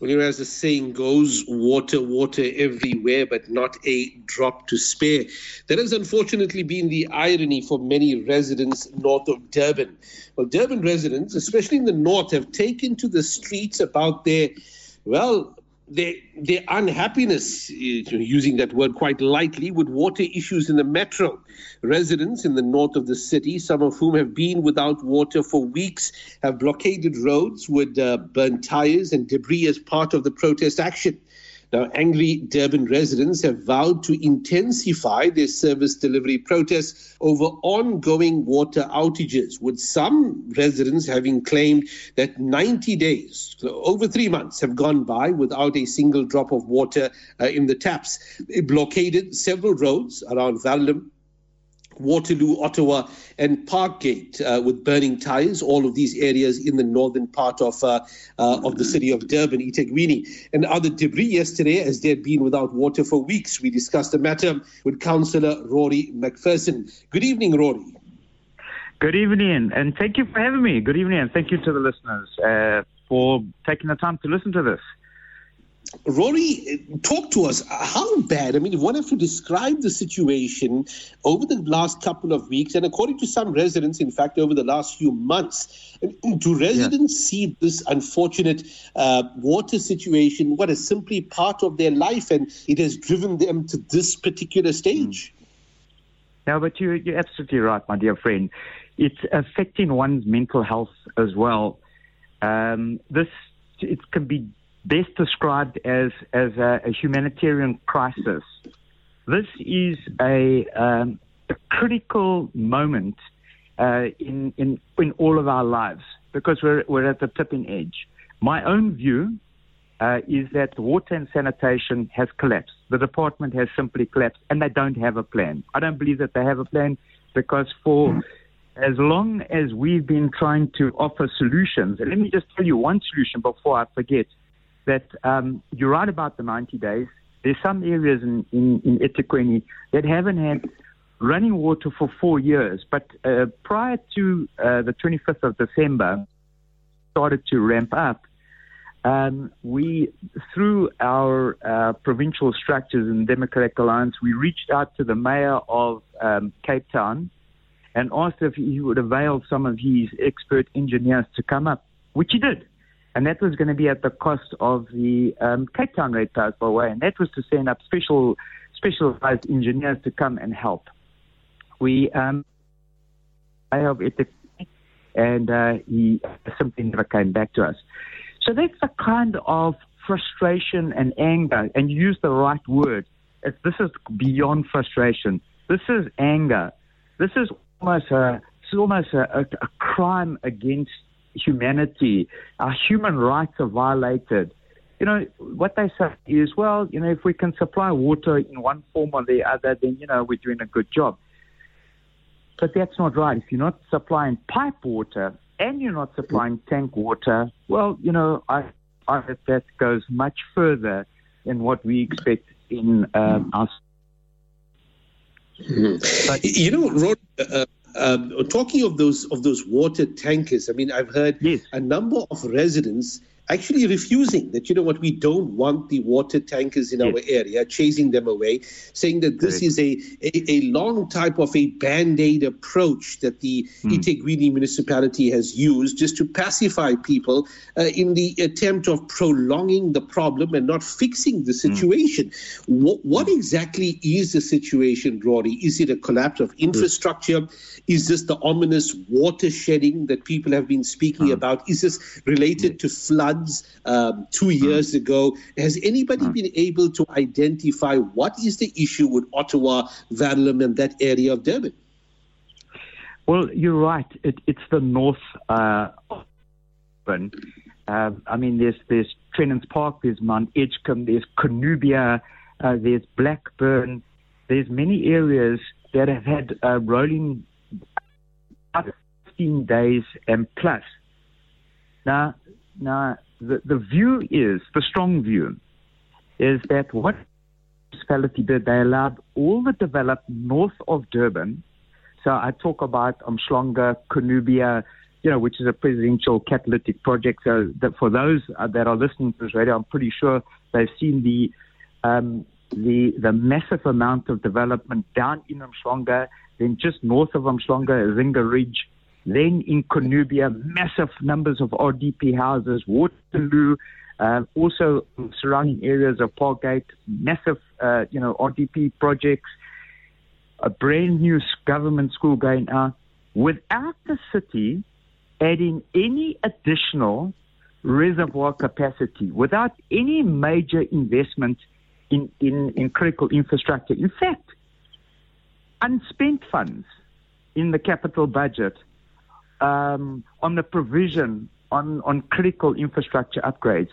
As the saying goes, water, water everywhere, but not a drop to spare. That has unfortunately been the irony for many residents north of Durban. Well, Durban residents, especially in the north, have taken to the streets about their, well, their, their unhappiness, using that word quite lightly, with water issues in the metro. Residents in the north of the city, some of whom have been without water for weeks, have blockaded roads with uh, burnt tires and debris as part of the protest action. Now, angry Durban residents have vowed to intensify their service delivery protests over ongoing water outages, with some residents having claimed that 90 days, so over three months, have gone by without a single drop of water uh, in the taps. They blockaded several roads around Verulam Waterloo, Ottawa, and Parkgate uh, with burning tires. All of these areas in the northern part of uh, uh, of the city of Durban, eThekwini, and other debris yesterday, as they had been without water for weeks. We discussed the matter with Councillor Rory McPherson. Good evening, Rory. Good evening, and thank you for having me. Good evening, and thank you to the listeners uh, for taking the time to listen to this. Rory, talk to us. How bad? I mean, if one has to describe the situation over the last couple of weeks, and according to some residents, in fact, over the last few months, do residents yeah. see this unfortunate uh, water situation, what is simply part of their life, and it has driven them to this particular stage? No, but you, you're absolutely right, my dear friend. It's affecting one's mental health as well. Um, this it can be best described as, as a, a humanitarian crisis. This is a, um, a critical moment uh, in, in, in all of our lives because we're, we're at the tipping edge. My own view uh, is that water and sanitation has collapsed. The department has simply collapsed, and they don't have a plan. I don't believe that they have a plan because for as long as we've been trying to offer solutions, and let me just tell you one solution before I forget that um, you're right about the 90 days. There's some areas in, in, in eThekwini that haven't had running water for four years, but uh, prior to uh, the 25th of December, started to ramp up. Um, we, through our uh, provincial structures in Democratic Alliance, we reached out to the mayor of um, Cape Town and asked if he would avail some of his expert engineers to come up, which he did and that was going to be at the cost of the um, Cape Town by the way, and that was to send up special specialized engineers to come and help. We um, I have it, and uh, he simply never came back to us. So that's the kind of frustration and anger, and you use the right word. This is beyond frustration. This is anger. This is almost a, it's almost a, a, a crime against humanity, our human rights are violated. You know, what they say is, well, you know, if we can supply water in one form or the other, then, you know, we're doing a good job. But that's not right. If you're not supplying pipe water and you're not supplying tank water, well, you know, I, I that goes much further than what we expect in um, our. Mm-hmm. But, you know, Rod, uh, um, talking of those of those water tankers, I mean, I've heard yes. a number of residents actually refusing that, you know what, we don't want the water tankers in yes. our area, chasing them away, saying that this is a, a, a, long type of a band aid approach that the mm. eThekwini municipality has used just to pacify people uh, in the attempt of prolonging the problem and not fixing the hmm. situation. Mm. What, what hmm. exactly is the situation, Rory? Is it a collapse of infrastructure? Mm. Is this the ominous water shedding that people have been speaking hmm. about? Is this related to flood? Floods um, two years ago. Has anybody been able to identify what is the issue with Ottawa, Verulam, and that area of Durban? Well, you're right. It, it's the north uh, Durban. Uh, I mean, there's there's Trenance Park, there's Mount Edgecombe, there's Cornubia, uh, there's Blackburn. There's many areas that have had uh, rolling 15 days and plus. Now, now the, the view is, the strong view, is that what municipality did, they allowed all the developed north of Durban. So I talk about Umhlanga, Cornubia, you know, which is a presidential catalytic project. So that for those uh, that are listening to this radio, I'm pretty sure they've seen the um, the the massive amount of development down in Umhlanga, then just north of Umhlanga, Zinga Ridge, then in Cornubia, massive numbers of RDP houses, Waterloo, uh, also surrounding areas of Parkgate, massive, uh, you know, RDP projects, a brand new government school going out, without the city adding any additional reservoir capacity, without any major investment in, in, in critical infrastructure. In fact, unspent funds in the capital budget um, on the provision on, on critical infrastructure upgrades.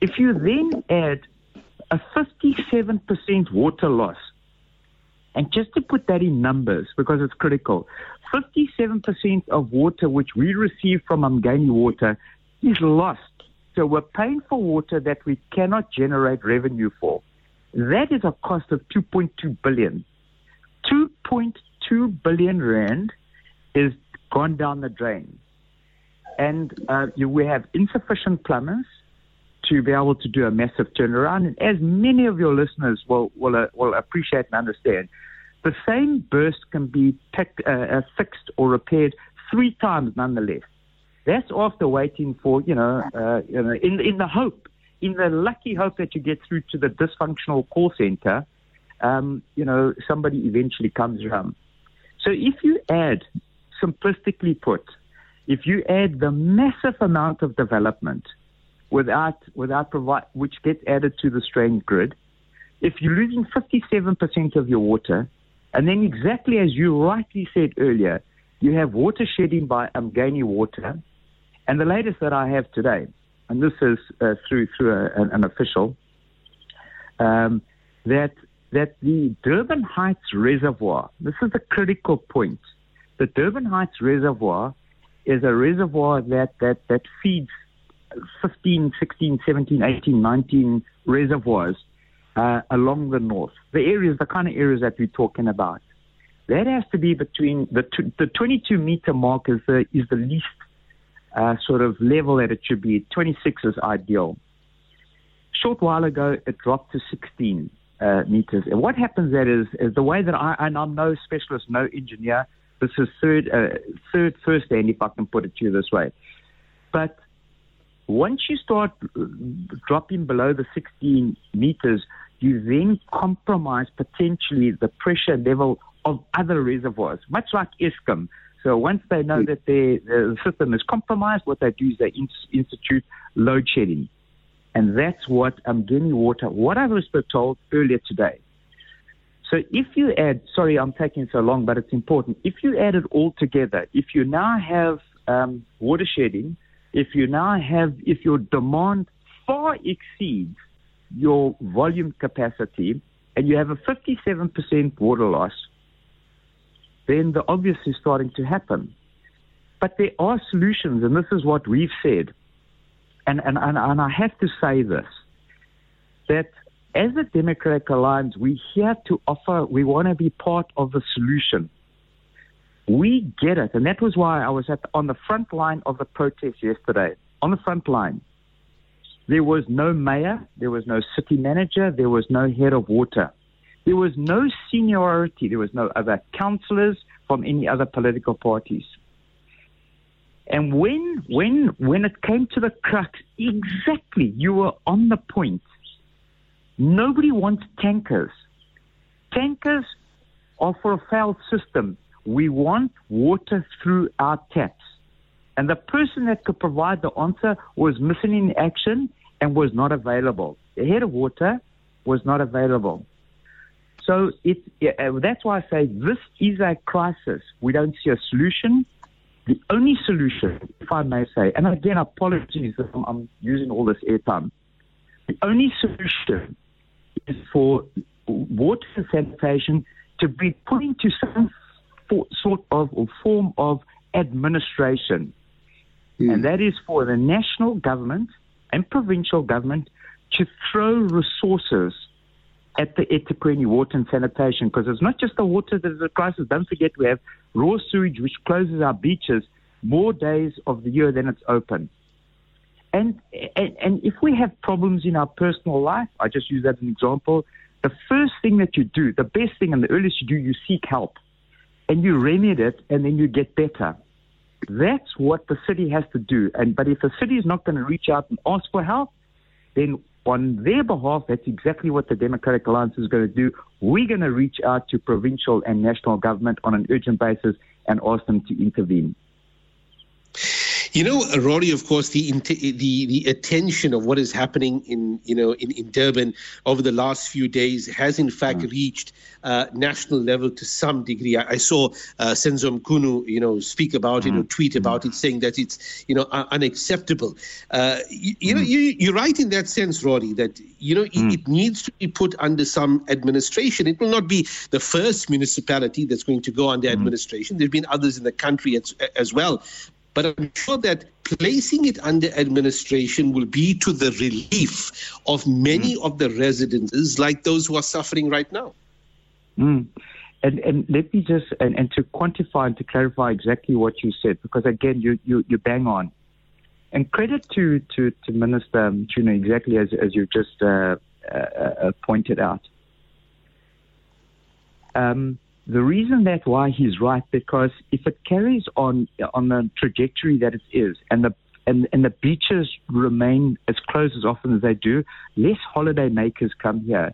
If you then add a 57% water loss, and just to put that in numbers, because it's critical, 57% of water which we receive from Umgeni Water is lost. So we're paying for water that we cannot generate revenue for. That is a cost of 2.2 billion. 2.2 billion rand is gone down the drain. And uh, you, we have insufficient plumbers to be able to do a massive turnaround. And as many of your listeners will, will, uh, will appreciate and understand, the same burst can be pick, uh, uh, fixed or repaired three times nonetheless. That's after waiting for, you know, uh, you know in, in the hope, in the lucky hope that you get through to the dysfunctional call center, um, you know, somebody eventually comes around. So if you add, simplistically put, if you add the massive amount of development without, without provide, which gets added to the strained grid, if you're losing 57% of your water, and then, exactly as you rightly said earlier, you have water shedding by Umgeni Water. And the latest that I have today, and this is uh, through through a, an, an, official, um, that that the Durban Heights Reservoir, this is the critical point. The Durban Heights Reservoir is a reservoir that, that, that feeds 15, 16, 17, 18, 19 reservoirs uh, along the north. The areas, the kind of areas that we're talking about. That has to be between the the 22 meter mark is the is the least uh, sort of level that it should be. 26 is ideal. Short while ago, it dropped to 16 uh, meters. And what happens that is, is the way that I, and I'm no specialist, no engineer. This is third, uh, third, first hand, if I can put it to you this way. But once you start dropping below the 16 meters, you then compromise potentially the pressure level of other reservoirs, much like Eskom. So once they know that their, the system is compromised, what they do is they institute load shedding. And that's what Umgeni Water, what I was told earlier today. So if you add, sorry, I'm taking so long, but it's important. If you add it all together, if you now have um, water shedding, if you now have, if your demand far exceeds your volume capacity and you have a 57% water loss, then the obvious is starting to happen. But there are solutions, and this is what we've said. And, and, and, and I have to say this that as the Democratic Alliance, we're here to offer, we want to be part of the solution. We get it. And that was why I was at, on the front line of the protest yesterday, on the front line. There was no mayor, there was no city manager, there was no head of water. There was no seniority, there was no other councillors from any other political parties. And when when when it came to the crux, exactly you were on the point. Nobody wants tankers. Tankers are for a failed system. We want water through our taps. And the person that could provide the answer was missing in action and was not available. The head of water was not available. So it, uh, that's why I say this is a crisis. We don't see a solution. The only solution, if I may say, and again, apologies if I'm, I'm using all this airtime. The only solution is for water and sanitation to be put into some sort of or form of administration. Mm. And that is for the national government and provincial government to throw resources at the eThekwini water and sanitation because it's not just the water that is a crisis. Don't forget we have raw sewage which closes our beaches. more days of the year than it's open. And, and, and if we have problems in our personal life, I just use that as an example, the first thing that you do, the best thing and the earliest you do, you seek help and you remedy it and then you get better. That's what the city has to do. And but if the city is not going to reach out and ask for help, then on their behalf, that's exactly what the Democratic Alliance is going to do. We're going to reach out to provincial and national government on an urgent basis and ask them to intervene. You know, Rory, of course, the, the the attention of what is happening in you know in, in Durban over the last few days has in fact mm. reached uh, national level to some degree. I, I saw uh, Senzo Mchunu, you know, speak about mm. it or mm. tweet about mm. it, saying that it's you know unacceptable. Uh, you, you know, mm. you you're right in that sense, Rory, that you know it, mm. it needs to be put under some administration. It will not be the first municipality that's going to go under administration. There've been others in the country as, as well. But I'm sure that placing it under administration will be to the relief of many mm. of the residents, like those who are suffering right now. Mm. And, and let me just and, and to quantify and to clarify exactly what you said, because again, you you, you bang on. And credit to to, to Minister Mchunu, exactly as as you've just uh, uh, uh, pointed out. Um, the reason that why he's right because if it carries on on the trajectory that it is, and the and, and the beaches remain as closed as often as they do, less holiday makers come here.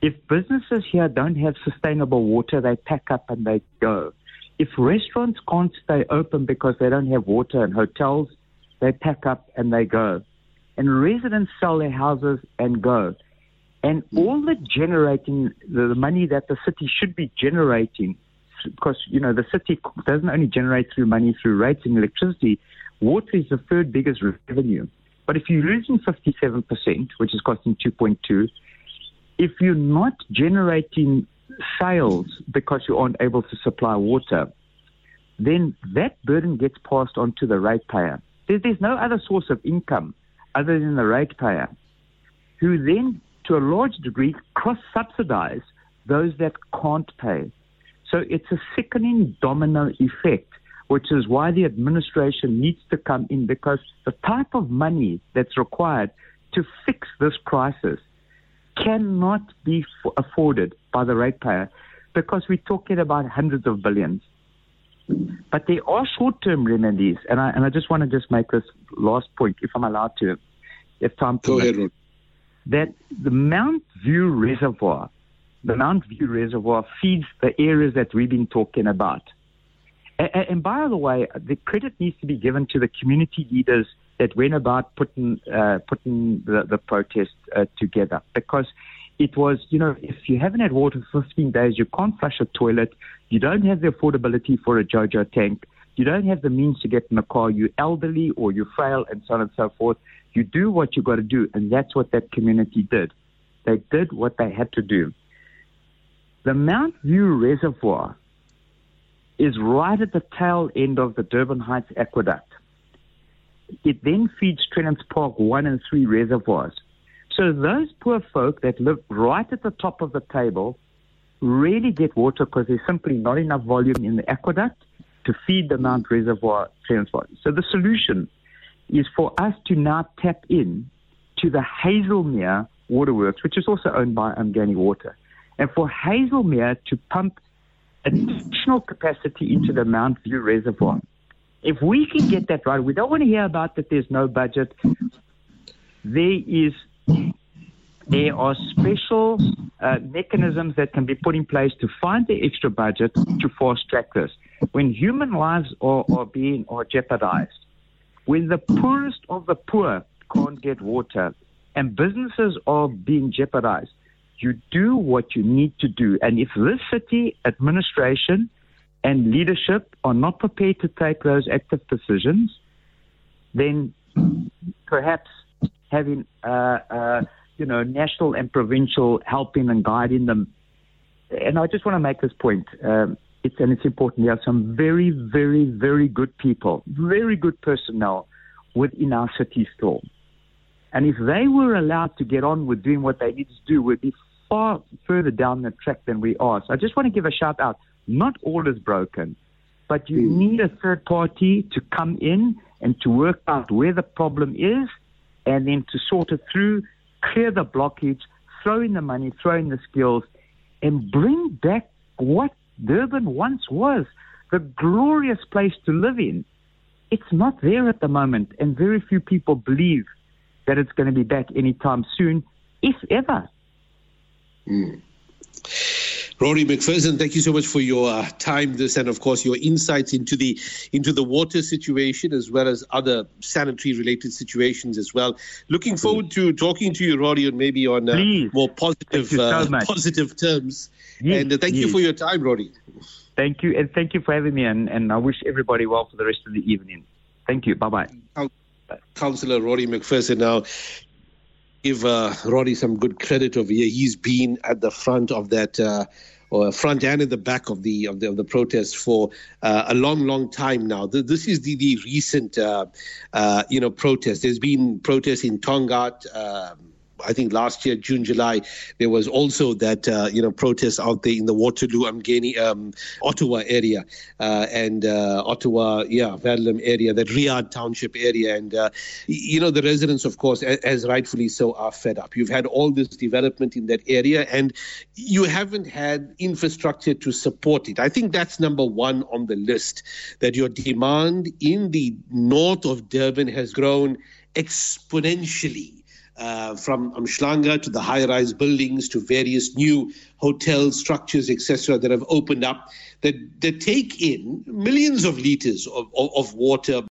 If businesses here don't have sustainable water, they pack up and they go. If restaurants can't stay open because they don't have water and hotels, they pack up and they go. And residents sell their houses and go. And hmm. all the generating, the money that the city should be generating, because, you know, the city doesn't only generate through money through rates and electricity, water is the third biggest revenue. But if you're losing 57%, which is costing 2.2, if you're not generating sales because you aren't able to supply water, then that burden gets passed on to the ratepayer. There's no other source of income other than the ratepayer, who then to a large degree, cross subsidize those that can't pay. So it's a sickening domino effect, which is why the administration needs to come in because the type of money that's required to fix this crisis cannot be f- afforded by the ratepayer because we're talking about hundreds of billions. But there are short-term remedies, and I, and I just want to just make this last point, if I'm allowed to, if time permits that the Mount View Reservoir, the Mount View Reservoir feeds the areas that we've been talking about. And, and by the way, the credit needs to be given to the community leaders that went about putting uh, putting the, the protest uh, together because it was, you know, if you haven't had water for 15 days, you can't flush a toilet, you don't have the affordability for a JoJo tank, you don't have the means to get in a car, you're elderly or you're frail, and so on and so forth. You do what you got to do, and that's what that community did. They did what they had to do. The Mount View Reservoir is right at the tail end of the Durban Heights Aqueduct. It then feeds Trenance Park 1 and 3 reservoirs. So those poor folk that live right at the top of the table really get water because there's simply not enough volume in the aqueduct to feed the Mount Reservoir transport. So the solution is for us to now tap in to the Hazelmere Waterworks, which is also owned by Umgeni Water, and for Hazelmere to pump additional capacity into the Mount View Reservoir. If we can get that right, we don't want to hear about that there's no budget. There is there are special uh, mechanisms that can be put in place to find the extra budget to fast track this. When human lives are, are being are jeopardized, when the poorest of the poor can't get water and businesses are being jeopardized, you do what you need to do. And if this city administration and leadership are not prepared to take those active decisions, then perhaps having, uh, uh, you know, national and provincial helping and guiding them. And I just want to make this point. Um, it's and it's important. There are some very, very, very good people, very good personnel within our city store. And if they were allowed to get on with doing what they need to do, we'd be far further down the track than we are. So I just want to give a shout out. Not all is broken, but you mm. need a third party to come in and to work out where the problem is and then to sort it through, clear the blockage, throw in the money, throw in the skills, and bring back what Durban once was the glorious place to live in. It's not there at the moment, and very few people believe that it's going to be back anytime soon, if ever. Mm. Rory McPherson, thank you so much for your uh, time, this, and of course your insights into the into the water situation as well as other sanitary related situations as well. Looking forward to talking to you, Rory, and maybe on uh, more positive so uh, positive terms. Yes, and uh, thank yes. you for your time, Rory. Thank you, and thank you for having me. And, and I wish everybody well for the rest of the evening. Thank you. Bye bye. Councillor Rory McPherson now give uh, Rory some good credit over here. He's been at the front of that. Uh, or front and in the back of the of the, of the protest for uh, a long, long time now. This is the the recent uh, uh, you know protest. There's been protests in Tongaat. Um, I think last year, June, July, there was also that uh, you know protest out there in the Waterloo, Umgeni, um, Ottawa area, uh, and uh, Ottawa, yeah, Verulam area, that Riyadh Township area, and uh, you know the residents, of course, as rightfully so, are fed up. You've had all this development in that area, and you haven't had infrastructure to support it. I think that's number one on the list. That your demand in the north of Durban has grown exponentially uh, from Umhlanga to the high-rise buildings to various new hotel structures, etc., that have opened up that, that take in millions of liters of, of, of water